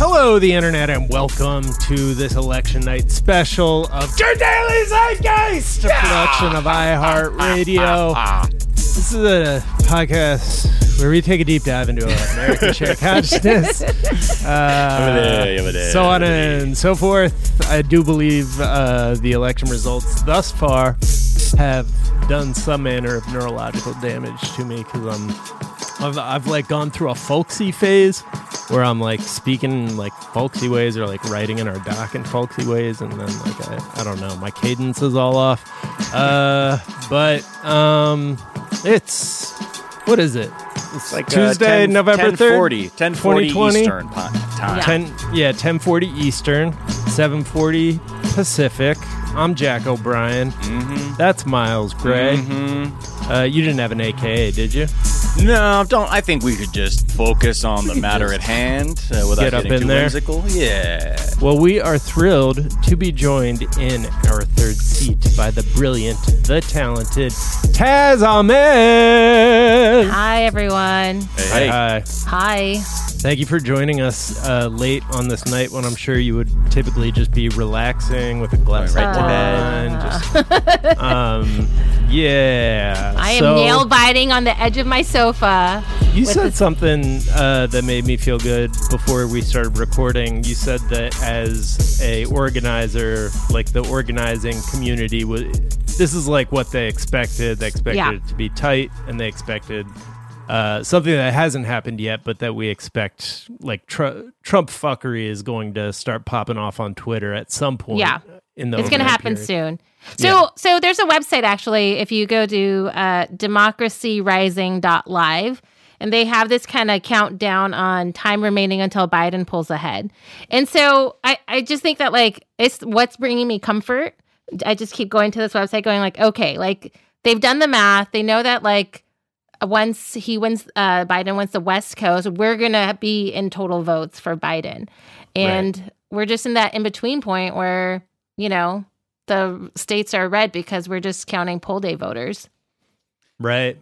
Hello, the internet, and welcome to this election night special of Your Daily Zeitgeist, a production of iHeartRadio. This is a podcast where we take a deep dive into American shared consciousness, uh, so on and so forth. I do believe uh, the election results thus far have done some manner of neurological damage to me because I'm I've, I've like gone through a folksy phase where I'm like speaking like folksy ways or like writing in our doc in folksy ways, and then like I, I don't know, my cadence is all off. Uh, but um, it's what is it? It's like Tuesday, uh, 10, November 1040, 3rd, 1040 2020. Eastern po- time. Yeah. Ten yeah, ten forty Eastern, seven forty Pacific. I'm Jack O'Brien. Mm-hmm. That's Miles Gray. Mhm. Uh, you didn't have an AKA, did you? No, don't. I think we could just focus on the matter at hand uh, without Get up getting in too there. whimsical. Yeah. Well, we are thrilled to be joined in our third seat by the brilliant, the talented Taz Ahmed. Hi, everyone. Hey, Hi. Hi. Thank you for joining us uh, late on this night when I'm sure you would typically just be relaxing with a glass Going of right to wine. Just, um, yeah. I am So, nail biting on the edge of my sofa. You said something uh, that made me feel good before we started recording. You said that as a organizer, like the organizing community was, this is like what they expected. They expected Yeah. it to be tight, and they expected uh, something that hasn't happened yet, but that we expect. Like tr- Trump fuckery is going to start popping off on Twitter at some point. Yeah. in the It's going to happen period. soon. So, so there's a website actually. If you go to uh, democracyrising.live, and they have this kind of countdown on time remaining until Biden pulls ahead. And so I, I just think that like it's what's bringing me comfort. I just keep going to this website, going like, okay, like they've done the math. They know that like once he wins, uh, Biden wins the West Coast, we're gonna be in total votes for Biden, and we're just in that in between point where you know the states are red because we're just counting poll day voters. Right.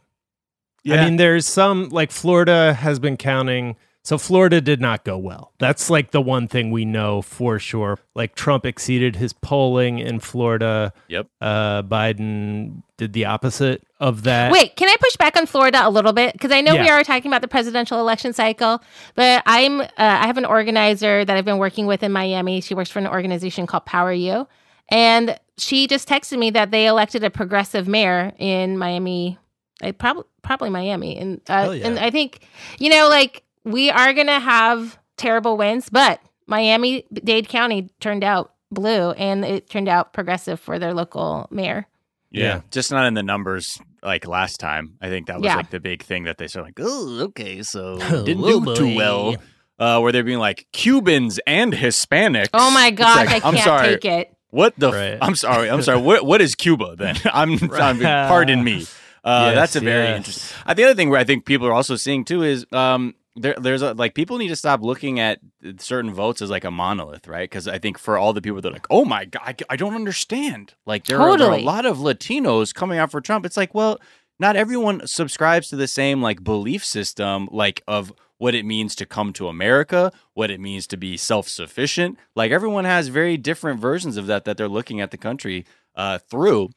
Yeah. I mean, there's some like Florida has been counting. So Florida did not go well. That's like the one thing we know for sure. Like Trump exceeded his polling in Florida. Yep. Uh, Biden did the opposite of that. Wait, can I push back on Florida a little bit? Because I know we are talking about the presidential election cycle, but I'm uh, I have an organizer that I've been working with in Miami. She works for an organization called Power U, and she just texted me that they elected a progressive mayor in Miami. I probably probably Miami, and uh, yeah. and I think you know like we are gonna have terrible wins, but Miami Dade County turned out blue, and it turned out progressive for their local mayor. Yeah. Yeah. Just not in the numbers like last time. I think that was Yeah. like the big thing that they said, like, oh, okay, so Oh, didn't oh, do too well. Uh, where they're being like Cubans and Hispanics. Oh my It's gosh, like, I I'm can't sorry. take it. What the? Right. I'm sorry. I'm sorry. What What is Cuba then? I'm. I'm pardon me. Uh, Yes, that's a very yes. interesting. Uh, the other thing where I think people are also seeing too is um, there, there's a, like people need to stop looking at certain votes as like a monolith, right? Because I think for all the people that are like, oh my god, I, I don't understand. Like there, are, there are a lot of Latinos coming out for Trump. It's like, well, not everyone subscribes to the same like belief system, like of what it means to come to America, what it means to be self sufficient. Like everyone has very different versions of that that they're looking at the country uh, through.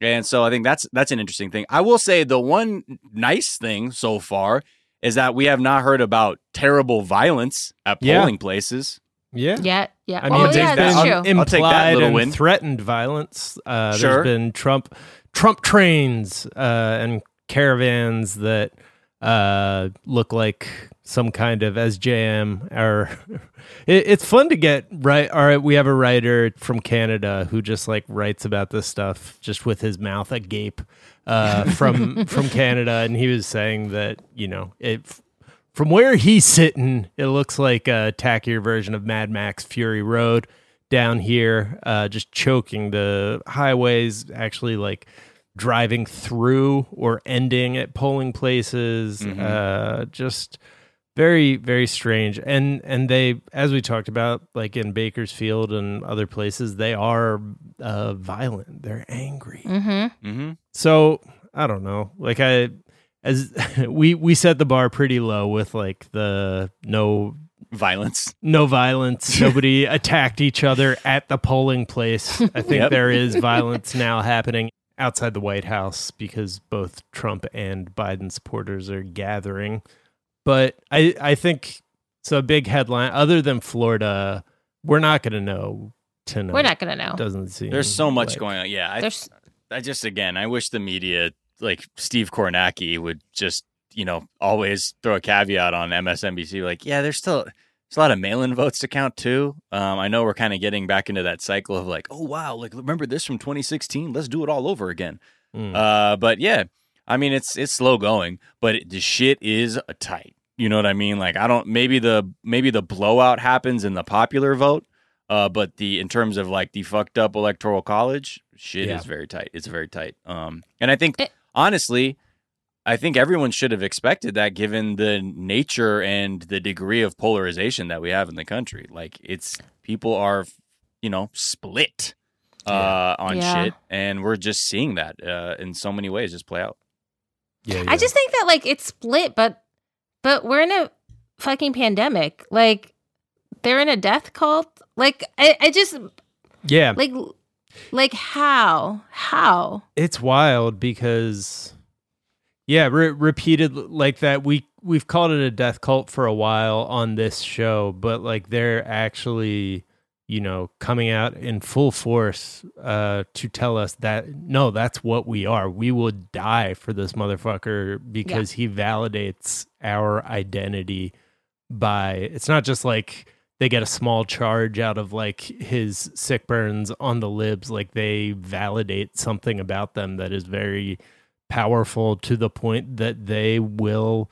And so I think that's that's an interesting thing. I will say the one nice thing so far is that we have not heard about terrible violence at Yeah. polling places. Yeah. Yeah, yeah. I mean, oh, there's yeah, that's true. been I'll take that implied and win. threatened violence. Uh, Sure. There's been Trump, Trump trains uh, and caravans that uh, look like some kind of SJM. Or it, it's fun to get right. All right, we have a writer from Canada who just like writes about this stuff just with his mouth agape uh, from from Canada, and he was saying that you know it from where he's sitting, it looks like a tackier version of Mad Max Fury Road down here, uh, just choking the highways, actually like driving through or ending at polling places. Mhm. Uh, just very, very strange. And and they, as we talked about, like in Bakersfield and other places, they are uh, violent. They're angry. Mm-hmm. Mm-hmm. So I don't know. Like I, as we we set the bar pretty low with like the no Violence. no violence. Nobody attacked each other at the polling place. I think Yep. there is violence now happening outside the White House because both Trump and Biden supporters are gathering. But I, I think so. A big headline, other than Florida, we're not going to know tonight. We're not gonna know. Doesn't seem There's so much like- going on. Yeah, I, There's I just again, I wish the media, like Steve Kornacki, would just you know always throw a caveat on MSNBC, like, yeah, there's still there's a lot of mail-in votes to count too. Um, I know we're kind of getting back into that cycle of like, oh wow, like remember this from 2016? Let's do it all over again. Mm. Uh, but yeah, I mean it's it's slow going, but it, the shit is tight. You know what I mean? Like I don't maybe the maybe the blowout happens in the popular vote, uh, but the in terms of like the fucked up electoral college shit Yeah. is very tight. It's very tight. Um, and I think It- honestly, I think everyone should have expected that given the nature and the degree of polarization that we have in the country. Like it's people are, you know, split uh, on Yeah. shit, and we're just seeing that uh, in so many ways just play out. yeah, I just think that like it's split, but but we're in a fucking pandemic. Like they're in a death cult. Like I, I just yeah. like like how how it's wild because yeah re- repeated like that we we've called it a death cult for a while on this show but like they're actually you know coming out in full force uh to tell us that no that's what we are. We will die for this motherfucker because he validates our identity by it's not just like they get a small charge out of like his sick burns on the libs like they validate something about them that is very powerful to the point that they will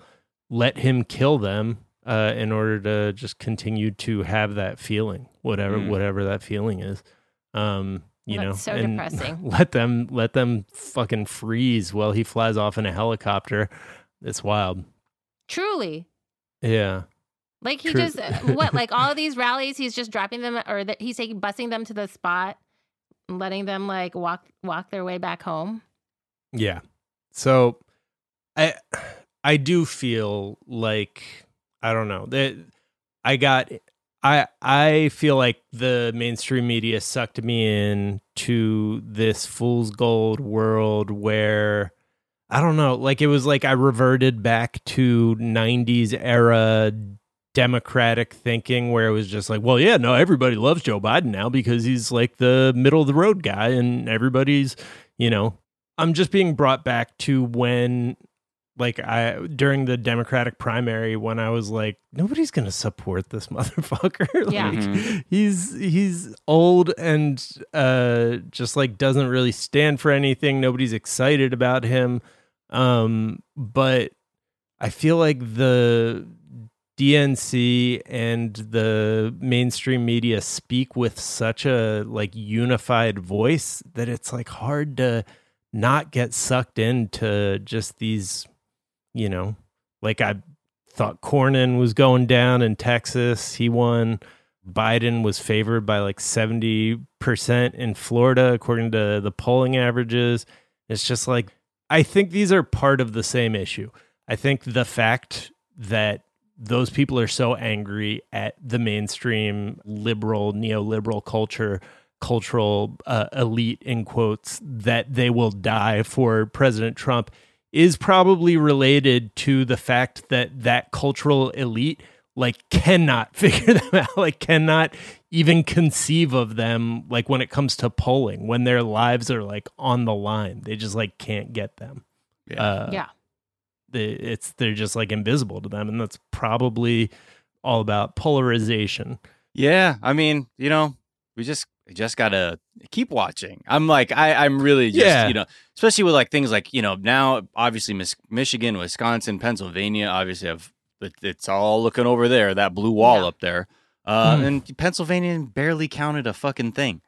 let him kill them uh, in order to just continue to have that feeling whatever Mm. whatever that feeling is um you That's know so and depressing. let them let them fucking freeze while he flies off in a helicopter it's wild truly yeah like he True. just uh, what like all of these rallies he's just dropping them or that he's taking busing them to the spot letting them like walk walk their way back home Yeah. So I I do feel like I don't know. That I got I I feel like the mainstream media sucked me in to this fool's gold world where I don't know, like it was like I reverted back to 90s era democratic thinking where it was just like, well, yeah, no, everybody loves Joe Biden now because he's like the middle of the road guy and everybody's, you know, I'm just being brought back to when like I during the Democratic primary when I was like nobody's going to support this motherfucker. Yeah. like Mhm. he's he's old and uh just like doesn't really stand for anything. Nobody's excited about him. Um but I feel like the DNC and the mainstream media speak with such a like unified voice that it's like hard to not get sucked into just these, you know, like I thought Cornyn was going down in Texas. He won. Biden was favored by like 70% in Florida, according to the polling averages. It's just like, I think these are part of the same issue. I think the fact that those people are so angry at the mainstream liberal, neoliberal culture, cultural uh, elite, in quotes, that they will die for President Trump is probably related to the fact that that cultural elite like cannot figure them out like cannot even conceive of them like when it comes to polling when their lives are like on the line. They just like can't get them. Yeah. uh, yeah. they, it's they're just like invisible to them and that's probably all about polarization. Yeah, I mean, you know, we just we just gotta keep watching. I'm like, I I'm really just Yeah. you know, especially with like things like you know now obviously Mis- Michigan, Wisconsin, Pennsylvania, obviously have it- it's all looking over there that blue wall Yeah. up there, uh, Hmm. and Pennsylvania barely counted a fucking thing.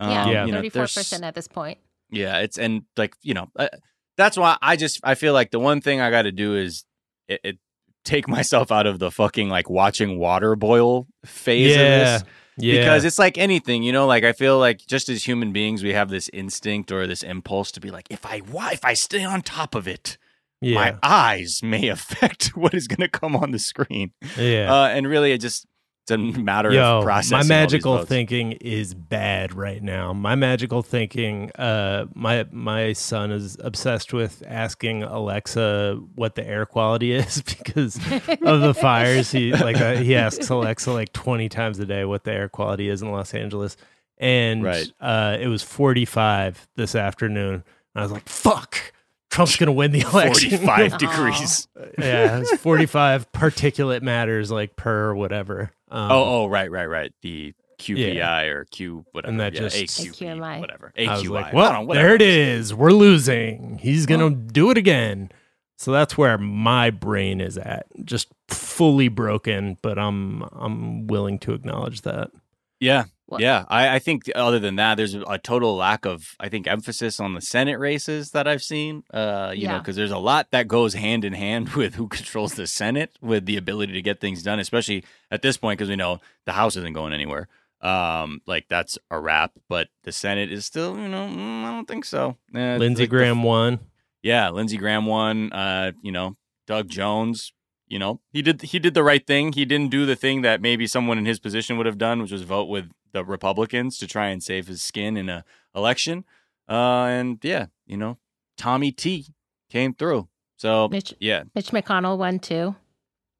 yeah, Um, Yeah. you know, 34 there's- percent at this point yeah, it's and like you know, uh, that's why I just I feel like the one thing I got to do is it, it take myself out of the fucking like watching water boil phase of this yeah because it's like anything, you know. Like I feel like just as human beings, we have this instinct or this impulse to be like, if I if I stay on top of it, yeah my eyes may affect what is going to come on the screen. yeah Uh, and really, it just A matter Yo, my magical thinking is bad right now. My magical thinking, uh, my my son is obsessed with asking Alexa what the air quality is because of the fires. He like uh, he asks Alexa like twenty times a day what the air quality is in Los Angeles, and Right. uh, it was forty five this afternoon. I was like, "Fuck, Trump's gonna win the election." Forty-five degrees. yeah, it's forty five particulate matters like per whatever. Um, Oh, oh, right, right, right. The QPI or Q whatever. And that yeah, just- AQP, AQMI. whatever. I was AQI. like, well, don't know, whatever. there it is. We're losing. He's gonna do it again. So that's where my brain is at, just fully broken. But I'm I'm willing to acknowledge that. Yeah, What- yeah. I, I think other than that, there's a total lack of, I think, emphasis on the Senate races that I've seen. Uh, you know, because there's a lot that goes hand in hand with who controls the Senate, with the ability to get things done, especially at this point, because we know the House isn't going anywhere. Um, like that's a wrap, but the Senate is still, you know, mm, I don't think so. Uh, Lindsey like the- Graham won. yeah, Lindsey Graham won. Uh, you know, Doug Jones. You know, he did he did the right thing. He didn't do the thing that maybe someone in his position would have done, which was vote with the Republicans to try and save his skin in a election. Uh, and yeah, you know, Tommy T came through. So Mitch, yeah, Mitch McConnell won too.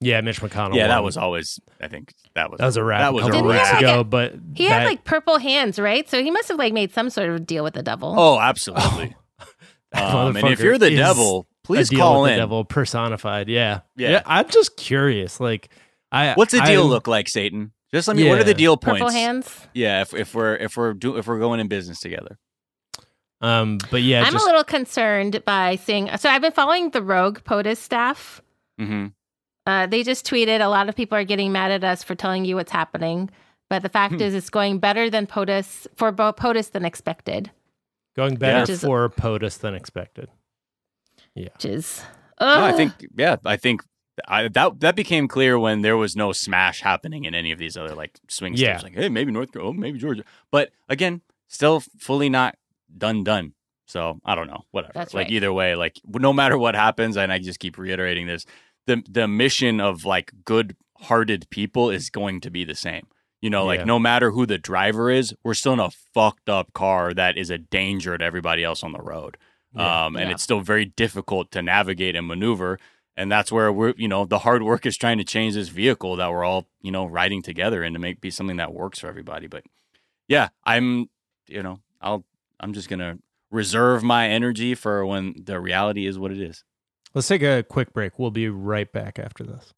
Yeah, Mitch McConnell. yeah, that was always. I think that was that was a wrap. That was a Didn't he weeks have, like, ago, a- but He that, had like purple hands, right? So he must have like made some sort of deal with the devil. Oh, absolutely. that um, and if you're the is devil, a please deal call with in. The devil personified. Yeah. Yeah. I'm just curious. Like, I What's the deal I'm- look like, Satan? Just let me. What are the Yeah. deal Purple points? hands. Yeah, if, if we're if we're do if we're going in business together. Um, but yeah, I'm just a little concerned by seeing. So I've been following the Rogue POTUS staff. Mm-hmm. Uh, they just tweeted a lot of people are getting mad at us for telling you what's happening. But the fact Hmm. is, it's going better than POTUS for POTUS than expected, going better Which is- for POTUS than expected. Yeah, which is. No, I think yeah, I think I, that that became clear when there was no smash happening in any of these other like swing Yeah. states. Like, hey, maybe North Carolina, oh, maybe Georgia, but again, still fully not done done. So I don't know, whatever. That's like right. either way, like no matter what happens, and I just keep reiterating this, the the mission of like good hearted people is going to be the same. You know, like Yeah. no matter who the driver is, we're still in a fucked up car that is a danger to everybody else on the road. Yeah. Um, and Yeah. it's still very difficult to navigate and maneuver. And that's where we're, you know, the hard work is trying to change this vehicle that we're all, you know, riding together and to make be something that works for everybody. But yeah, I'm, you know, I'll, I'm just gonna reserve my energy for when the reality is what it is. Let's take a quick break. We'll be right back after this.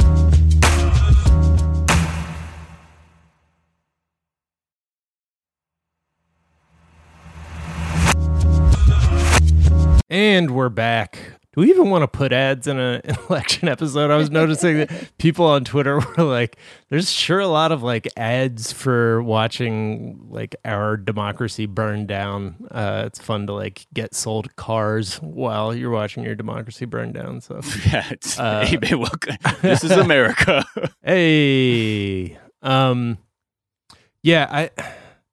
And we're back. Do we even want to put ads in a- an election episode? I was noticing that people on Twitter were like, there's sure a lot of like ads for watching like our democracy burn down. Uh, it's fun to like get sold cars while you're watching your democracy burn down. So, Yeah, it's, Uh, hey, babe, welcome. this is America. hey, um, yeah, I,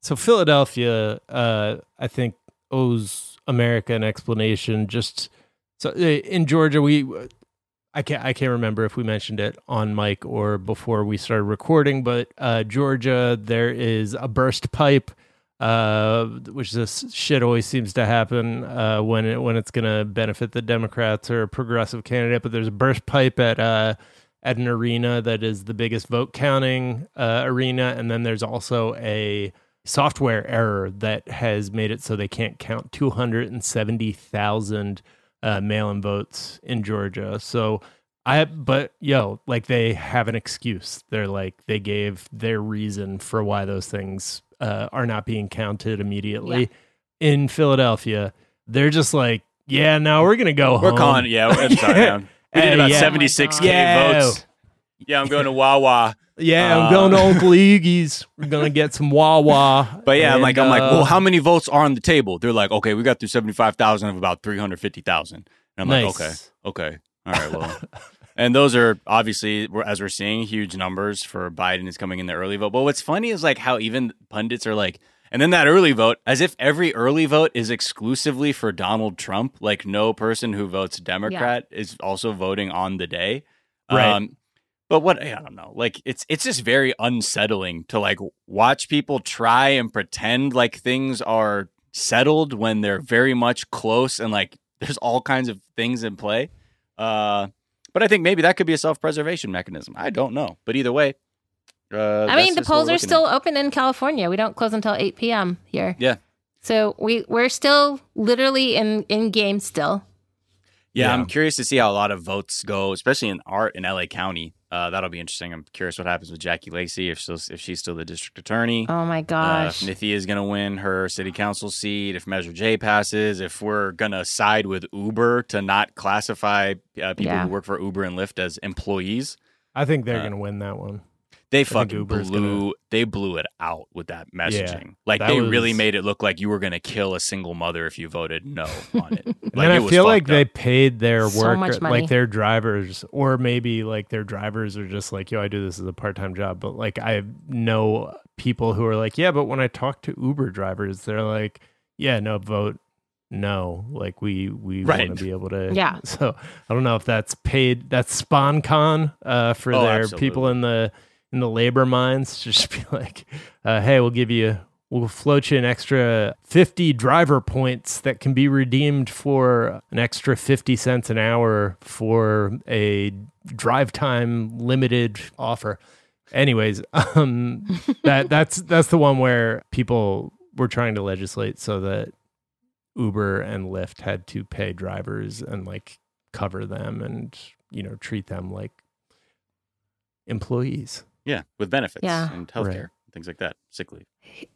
so Philadelphia, uh, I think owes America an explanation. Just so uh, in Georgia, we, I can't, I can't remember if we mentioned it on mic or before we started recording, but uh, Georgia, there is a burst pipe. Uh, which this shit always seems to happen uh, when it, when it's going to benefit the Democrats or a progressive candidate. But there's a burst pipe at uh, at an arena that is the biggest vote counting uh, arena, and then there's also a software error that has made it so they can't count 270,000 uh, mail-in votes in Georgia. So I, but yo, like they have an excuse. They're like they gave their reason for why those things uh, are not being counted immediately in Philadelphia. They're just like, yeah, no, we're gonna go We're home. calling, yeah, I'm sorry, man. We did Hey, about yeah. 76K Yeah. votes. Yeah, I'm going to Wawa. Yeah, I'm Uh, going to Uncle Iggy's. We're gonna get some Wawa. But yeah, I'm like, And, I'm like, uh, well, how many votes are on the table? They're like, okay, we got through 75,000 of about 350,000. And I'm nice. like, okay, okay. All right, well. and those are obviously, as we're seeing, huge numbers for Biden is coming in the early vote. But what's funny is like how even pundits are like, and then that early vote, as if every early vote is exclusively for Donald Trump. Like no person who votes Democrat is also voting on the day. Right. Um, But what I don't know, like it's it's just very unsettling to like watch people try and pretend like things are settled when they're very much close and like there's all kinds of things in play. Uh, but I think maybe that could be a self-preservation mechanism. I don't know, but either way, uh, I mean, the polls are still at. open in California. We don't close until 8 p.m. here. Yeah. So we we're still literally in in game still. Yeah, yeah, I'm curious to see how a lot of votes go, especially in art in LA County. Uh, that'll be interesting. I'm curious what happens with Jackie Lacey if she's if she's still the district attorney. Oh my gosh! Uh, if Nithya is going to win her city council seat, if Measure J passes, if we're going to side with Uber to not classify uh, people yeah. who work for Uber and Lyft as employees. I think they're uh, going to win that one. They fucking blew gonna... they blew it out with that messaging. Yeah, like they was... really made it look like you were going to kill a single mother if you voted no on it. Like, and I feel like up. they paid their so work like their drivers or maybe like their drivers are just like, "Yo, I do this as a part-time job." But like I know people who are like, "Yeah, but when I talk to Uber drivers, they're like, "Yeah, no, vote no like we we right. want to be able to yeah so i don't know if that's paid that's sponcon uh for oh, their absolutely. people in the in the labor mines. Just be like, uh, hey, we'll give you, we'll float you an extra 50 driver points that can be redeemed for an extra 50 cents an hour for a drive time limited offer. Anyways, um, that that's that's the one where people were trying to legislate so that Uber and Lyft had to pay drivers and like cover them and you know treat them like employees. Yeah, with benefits yeah. and healthcare, right. things like that, sick leave.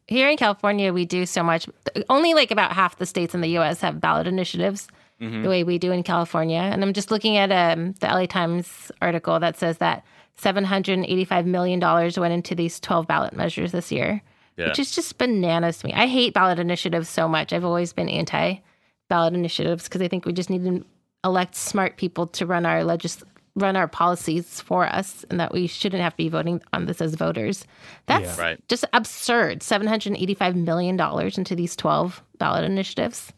Here in California, we do so much. Only like about half the states in the U.S. have ballot initiatives mm-hmm. the way we do in California. And I'm just looking at um, the LA Times article that says that $785 million went into these 12 ballot measures this year, yeah. which is just bananas to me. I hate ballot initiatives so much. I've always been anti ballot initiatives because I think we just need to elect smart people to run our legis- run our policies for us and that we shouldn't have to be voting on this as voters. That's yeah. right. just absurd. $785 million into these 12 ballot initiatives.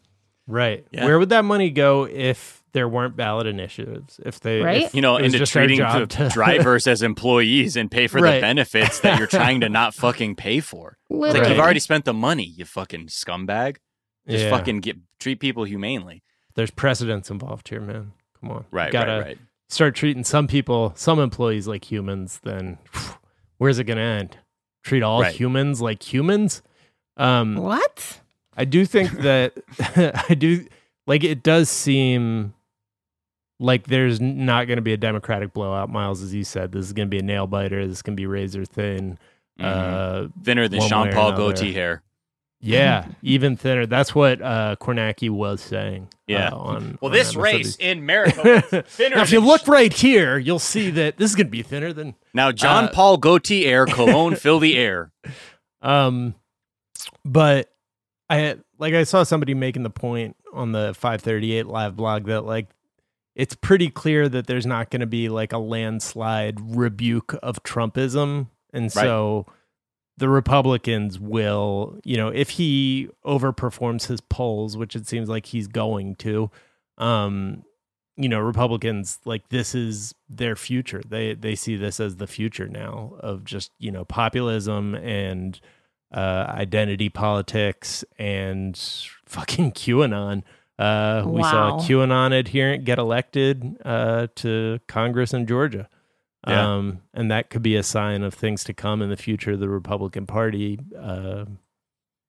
Right. Yeah. Where would that money go if there weren't ballot initiatives? If they, right? If you know, into treating the to... drivers as employees and pay for right. the benefits that you're trying to not fucking pay for. Literally. Like you've already spent the money, you fucking scumbag. Just yeah. fucking get treat people humanely. There's precedents involved here, man. Come on. Right, gotta, right, right start treating some people, some employees like humans, then where's it going to end? Treat all right. humans like humans? Um, what? I do think that I do like it does seem like there's not going to be a democratic blowout, Miles, as you said. This is going to be a nail biter. This is going to be razor thin, mm-hmm. uh, thinner than Sean Paul goatee hair. Yeah, even thinner. That's what uh, Kornacki was saying. Yeah. Uh, on, well, on this race in Maricopa thinner. now, if you look right here, you'll see that this is going to be thinner than. Now, John uh, Paul goatee air, cologne fill the air. Um, but I like I saw somebody making the point on the 538 live blog that like it's pretty clear that there's not going to be like a landslide rebuke of Trumpism, and right. so the Republicans will, you know, if he overperforms his polls, which it seems like he's going to, um, you know, Republicans like this is their future. They they see this as the future now of just you know populism and uh, identity politics and fucking QAnon. Uh, wow. We saw a QAnon adherent get elected uh, to Congress in Georgia. Yeah. Um, and that could be a sign of things to come in the future of the Republican Party. Uh,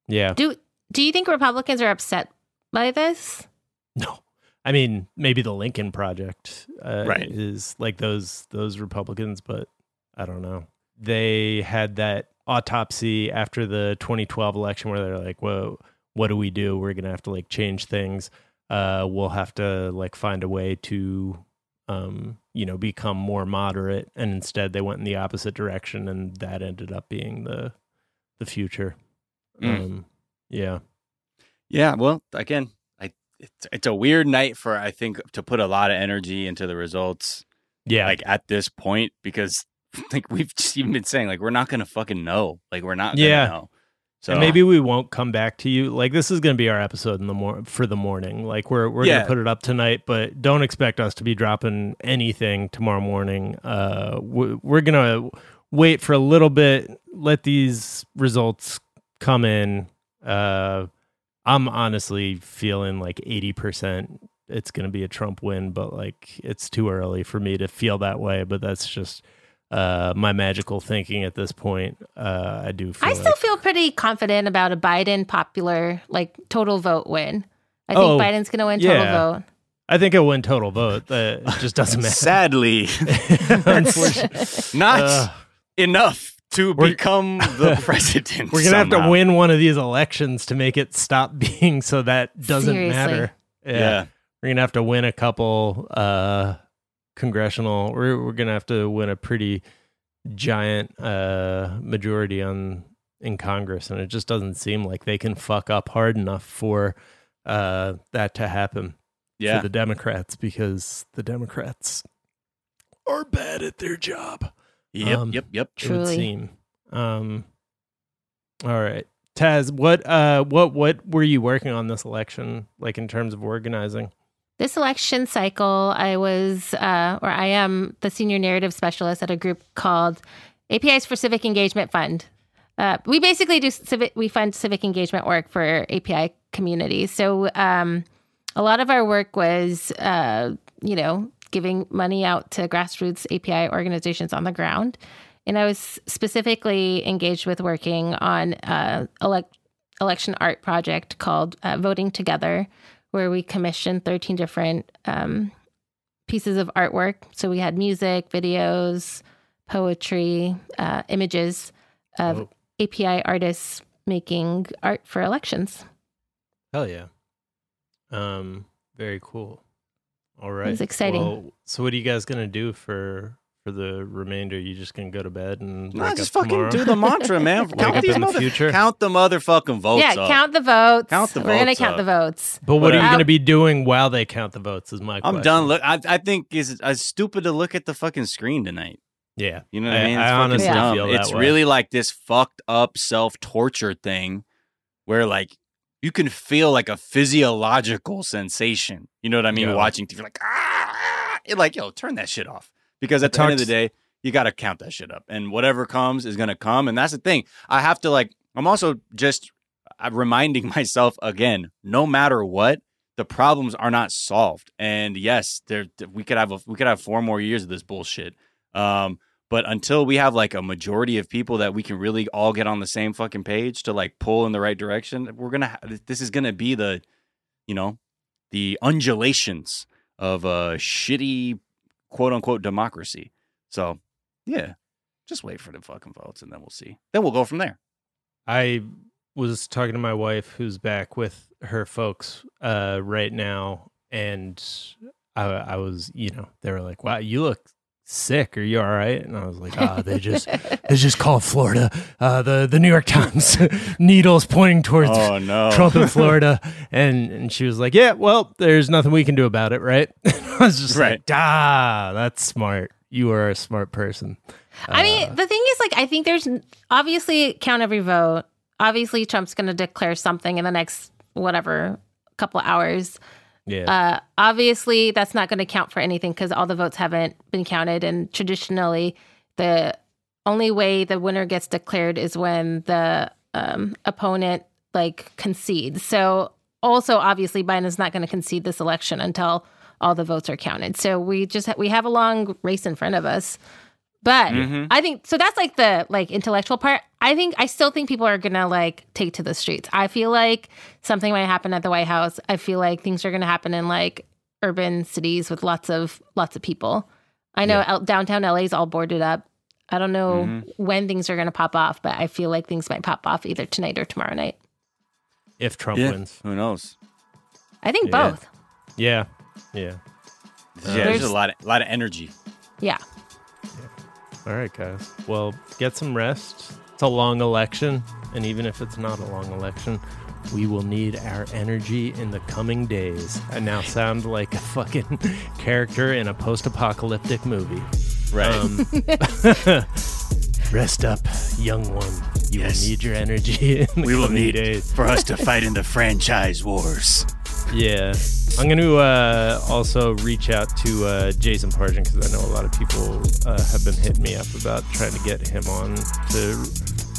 yeah. Do Do you think Republicans are upset by this? No. I mean, maybe the Lincoln Project uh, right. is like those those Republicans, but I don't know. They had that autopsy after the 2012 election where they're like, "Whoa, what do we do? We're gonna have to like change things. Uh, we'll have to like find a way to um, you know, become more moderate, and instead they went in the opposite direction, and that ended up being the the future. Mm. Um, yeah, yeah. Well, again, I it's it's a weird night for I think to put a lot of energy into the results. Yeah, like at this point because like we've just even been saying like we're not gonna fucking know. Like we're not. yeah. Know. So And maybe we won't come back to you. Like this is going to be our episode in the mor- for the morning. Like we're we're Yeah. going to put it up tonight, but don't expect us to be dropping anything tomorrow morning. Uh, we- we're going to wait for a little bit, let these results come in. Uh, I'm honestly feeling like 80% it's going to be a Trump win, but like it's too early for me to feel that way, but that's just uh my magical thinking at this point. Uh I do feel I like- still feel pretty confident about a Biden popular, like total vote win. I think Oh, Biden's going to win total yeah. vote. I think it'll win total vote. Uh, it just doesn't matter. sadly, Unfortunately, not Uh, enough to become the president. we're gonna have to win one of these elections to make it stop being so that doesn't Seriously. matter. Yeah. we're gonna have to win a couple uh congressional. We're we're gonna have to win a pretty giant uh majority on in Congress, and it just doesn't seem like they can fuck up hard enough for uh that to happen. yeah. for the Democrats because the Democrats are bad at their job. Yep. um, yep. Yep. It would Truly. seem. Um, all right, Taz, what uh, what what were you working on this election, like in terms of organizing? This election cycle, I was, uh, or I am the senior narrative specialist at a group called APIs for Civic Engagement Fund. Uh, we basically do civic, we fund civic engagement work for API communities. So um, a lot of our work was, uh, you know, giving money out to grassroots API organizations on the ground. And I was specifically engaged with working on uh, elect- election art project called uh, Voting Together, where we commissioned 13 different um, pieces of artwork. So we had music, videos, poetry, uh, images of Oh. API artists making art for elections. Hell yeah! Um, very cool. All right, was exciting. Well, so, what are you guys gonna do for for the remainder? You just gonna go to bed and No, wake just up fucking tomorrow? do the mantra, man. Count up these in the future? Count the motherfucking votes yeah, up. count the votes. Count the We're gonna votes count up. the votes. But what are you gonna be doing while they count the votes? Is my I'm question. done. Look, I, I think it's, it's stupid to look at the fucking screen tonight. Yeah, You know what I, I- mean? I It's fucking honestly dumb. feel that It's way. really like this fucked up self torture thing where like you can feel like a physiological sensation. You know what I mean? Yeah. Watching TV, like, ah, You're like, yo, turn that shit off. Because at the end of the day, you got to count that shit up. And whatever comes is going to come. And that's the thing. I have to like, I'm also just uh, reminding myself again, no matter what, the problems are not solved. And yes, there we could have a, we could have four more years of this bullshit. Um, but until we have like a majority of people that we can really all get on the same fucking page to like pull in the right direction, we're gonna. Ha- this is gonna be the, you know, the undulations of a shitty quote unquote democracy. So yeah, just wait for the fucking votes and then we'll see. Then we'll go from there. I was talking to my wife who's back with her folks uh, right now, and I, I was, you know, they were like, "Wow, you look sick. Are you all right?" And I was like, "Ah, they just they just called Florida. Uh, the the New York Times needles pointing towards Oh no, Trump in Florida." and and she was like, "Yeah, well, there's nothing we can do about it, right?" and I was just Right. like, "Ah, that's smart. You are a smart person." I Uh, mean, the thing is, like, I think there's obviously count every vote. Obviously, Trump's going to declare something in the next whatever couple hours. Yeah, Uh, obviously, that's not going to count for anything because all the votes haven't been counted. And traditionally, the only way the winner gets declared is when the um, opponent like concedes. So, also, obviously, Biden is not going to concede this election until all the votes are counted. So we just ha- we have a long race in front of us. But Mhm. I think so. That's like the like intellectual part. I think I still think people are gonna like take to the streets. I feel like something might happen at the White House. I feel like things are gonna happen in like urban cities with lots of lots of people. I know Yeah. out downtown LA is all boarded up. I don't know Mhm. when things are gonna pop off, but I feel like things might pop off either tonight or tomorrow night. if Trump yeah. wins, Who knows? I think Yeah. both. yeah, yeah. yeah, there's There's- a lot, of, lot of energy. Yeah. All right, guys. Well, get some rest. It's a long election, and even if it's not a long election, we will need our energy in the coming days. I now sound like a fucking character in a post-apocalyptic movie. Right. Um, rest up, young one. You Yes. will need your energy. In the We will need days. for us to fight in the franchise wars. Yeah. I'm going to uh, also reach out to uh, Jason Pargin because I know a lot of people uh, have been hitting me up about trying to get him on to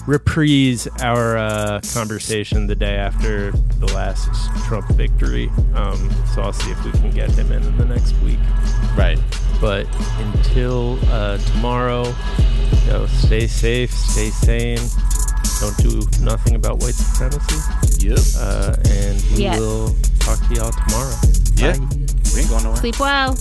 reprise our uh, conversation the day after the last Trump victory. Um, so I'll see if we can get him in in the next week. Right. But until uh, tomorrow, you know, stay safe, stay sane. Don't do nothing about white supremacy. Yep. Uh, and we Yes. will talk to y'all tomorrow. Yeah. Bye. We ain't going nowhere. Sleep well.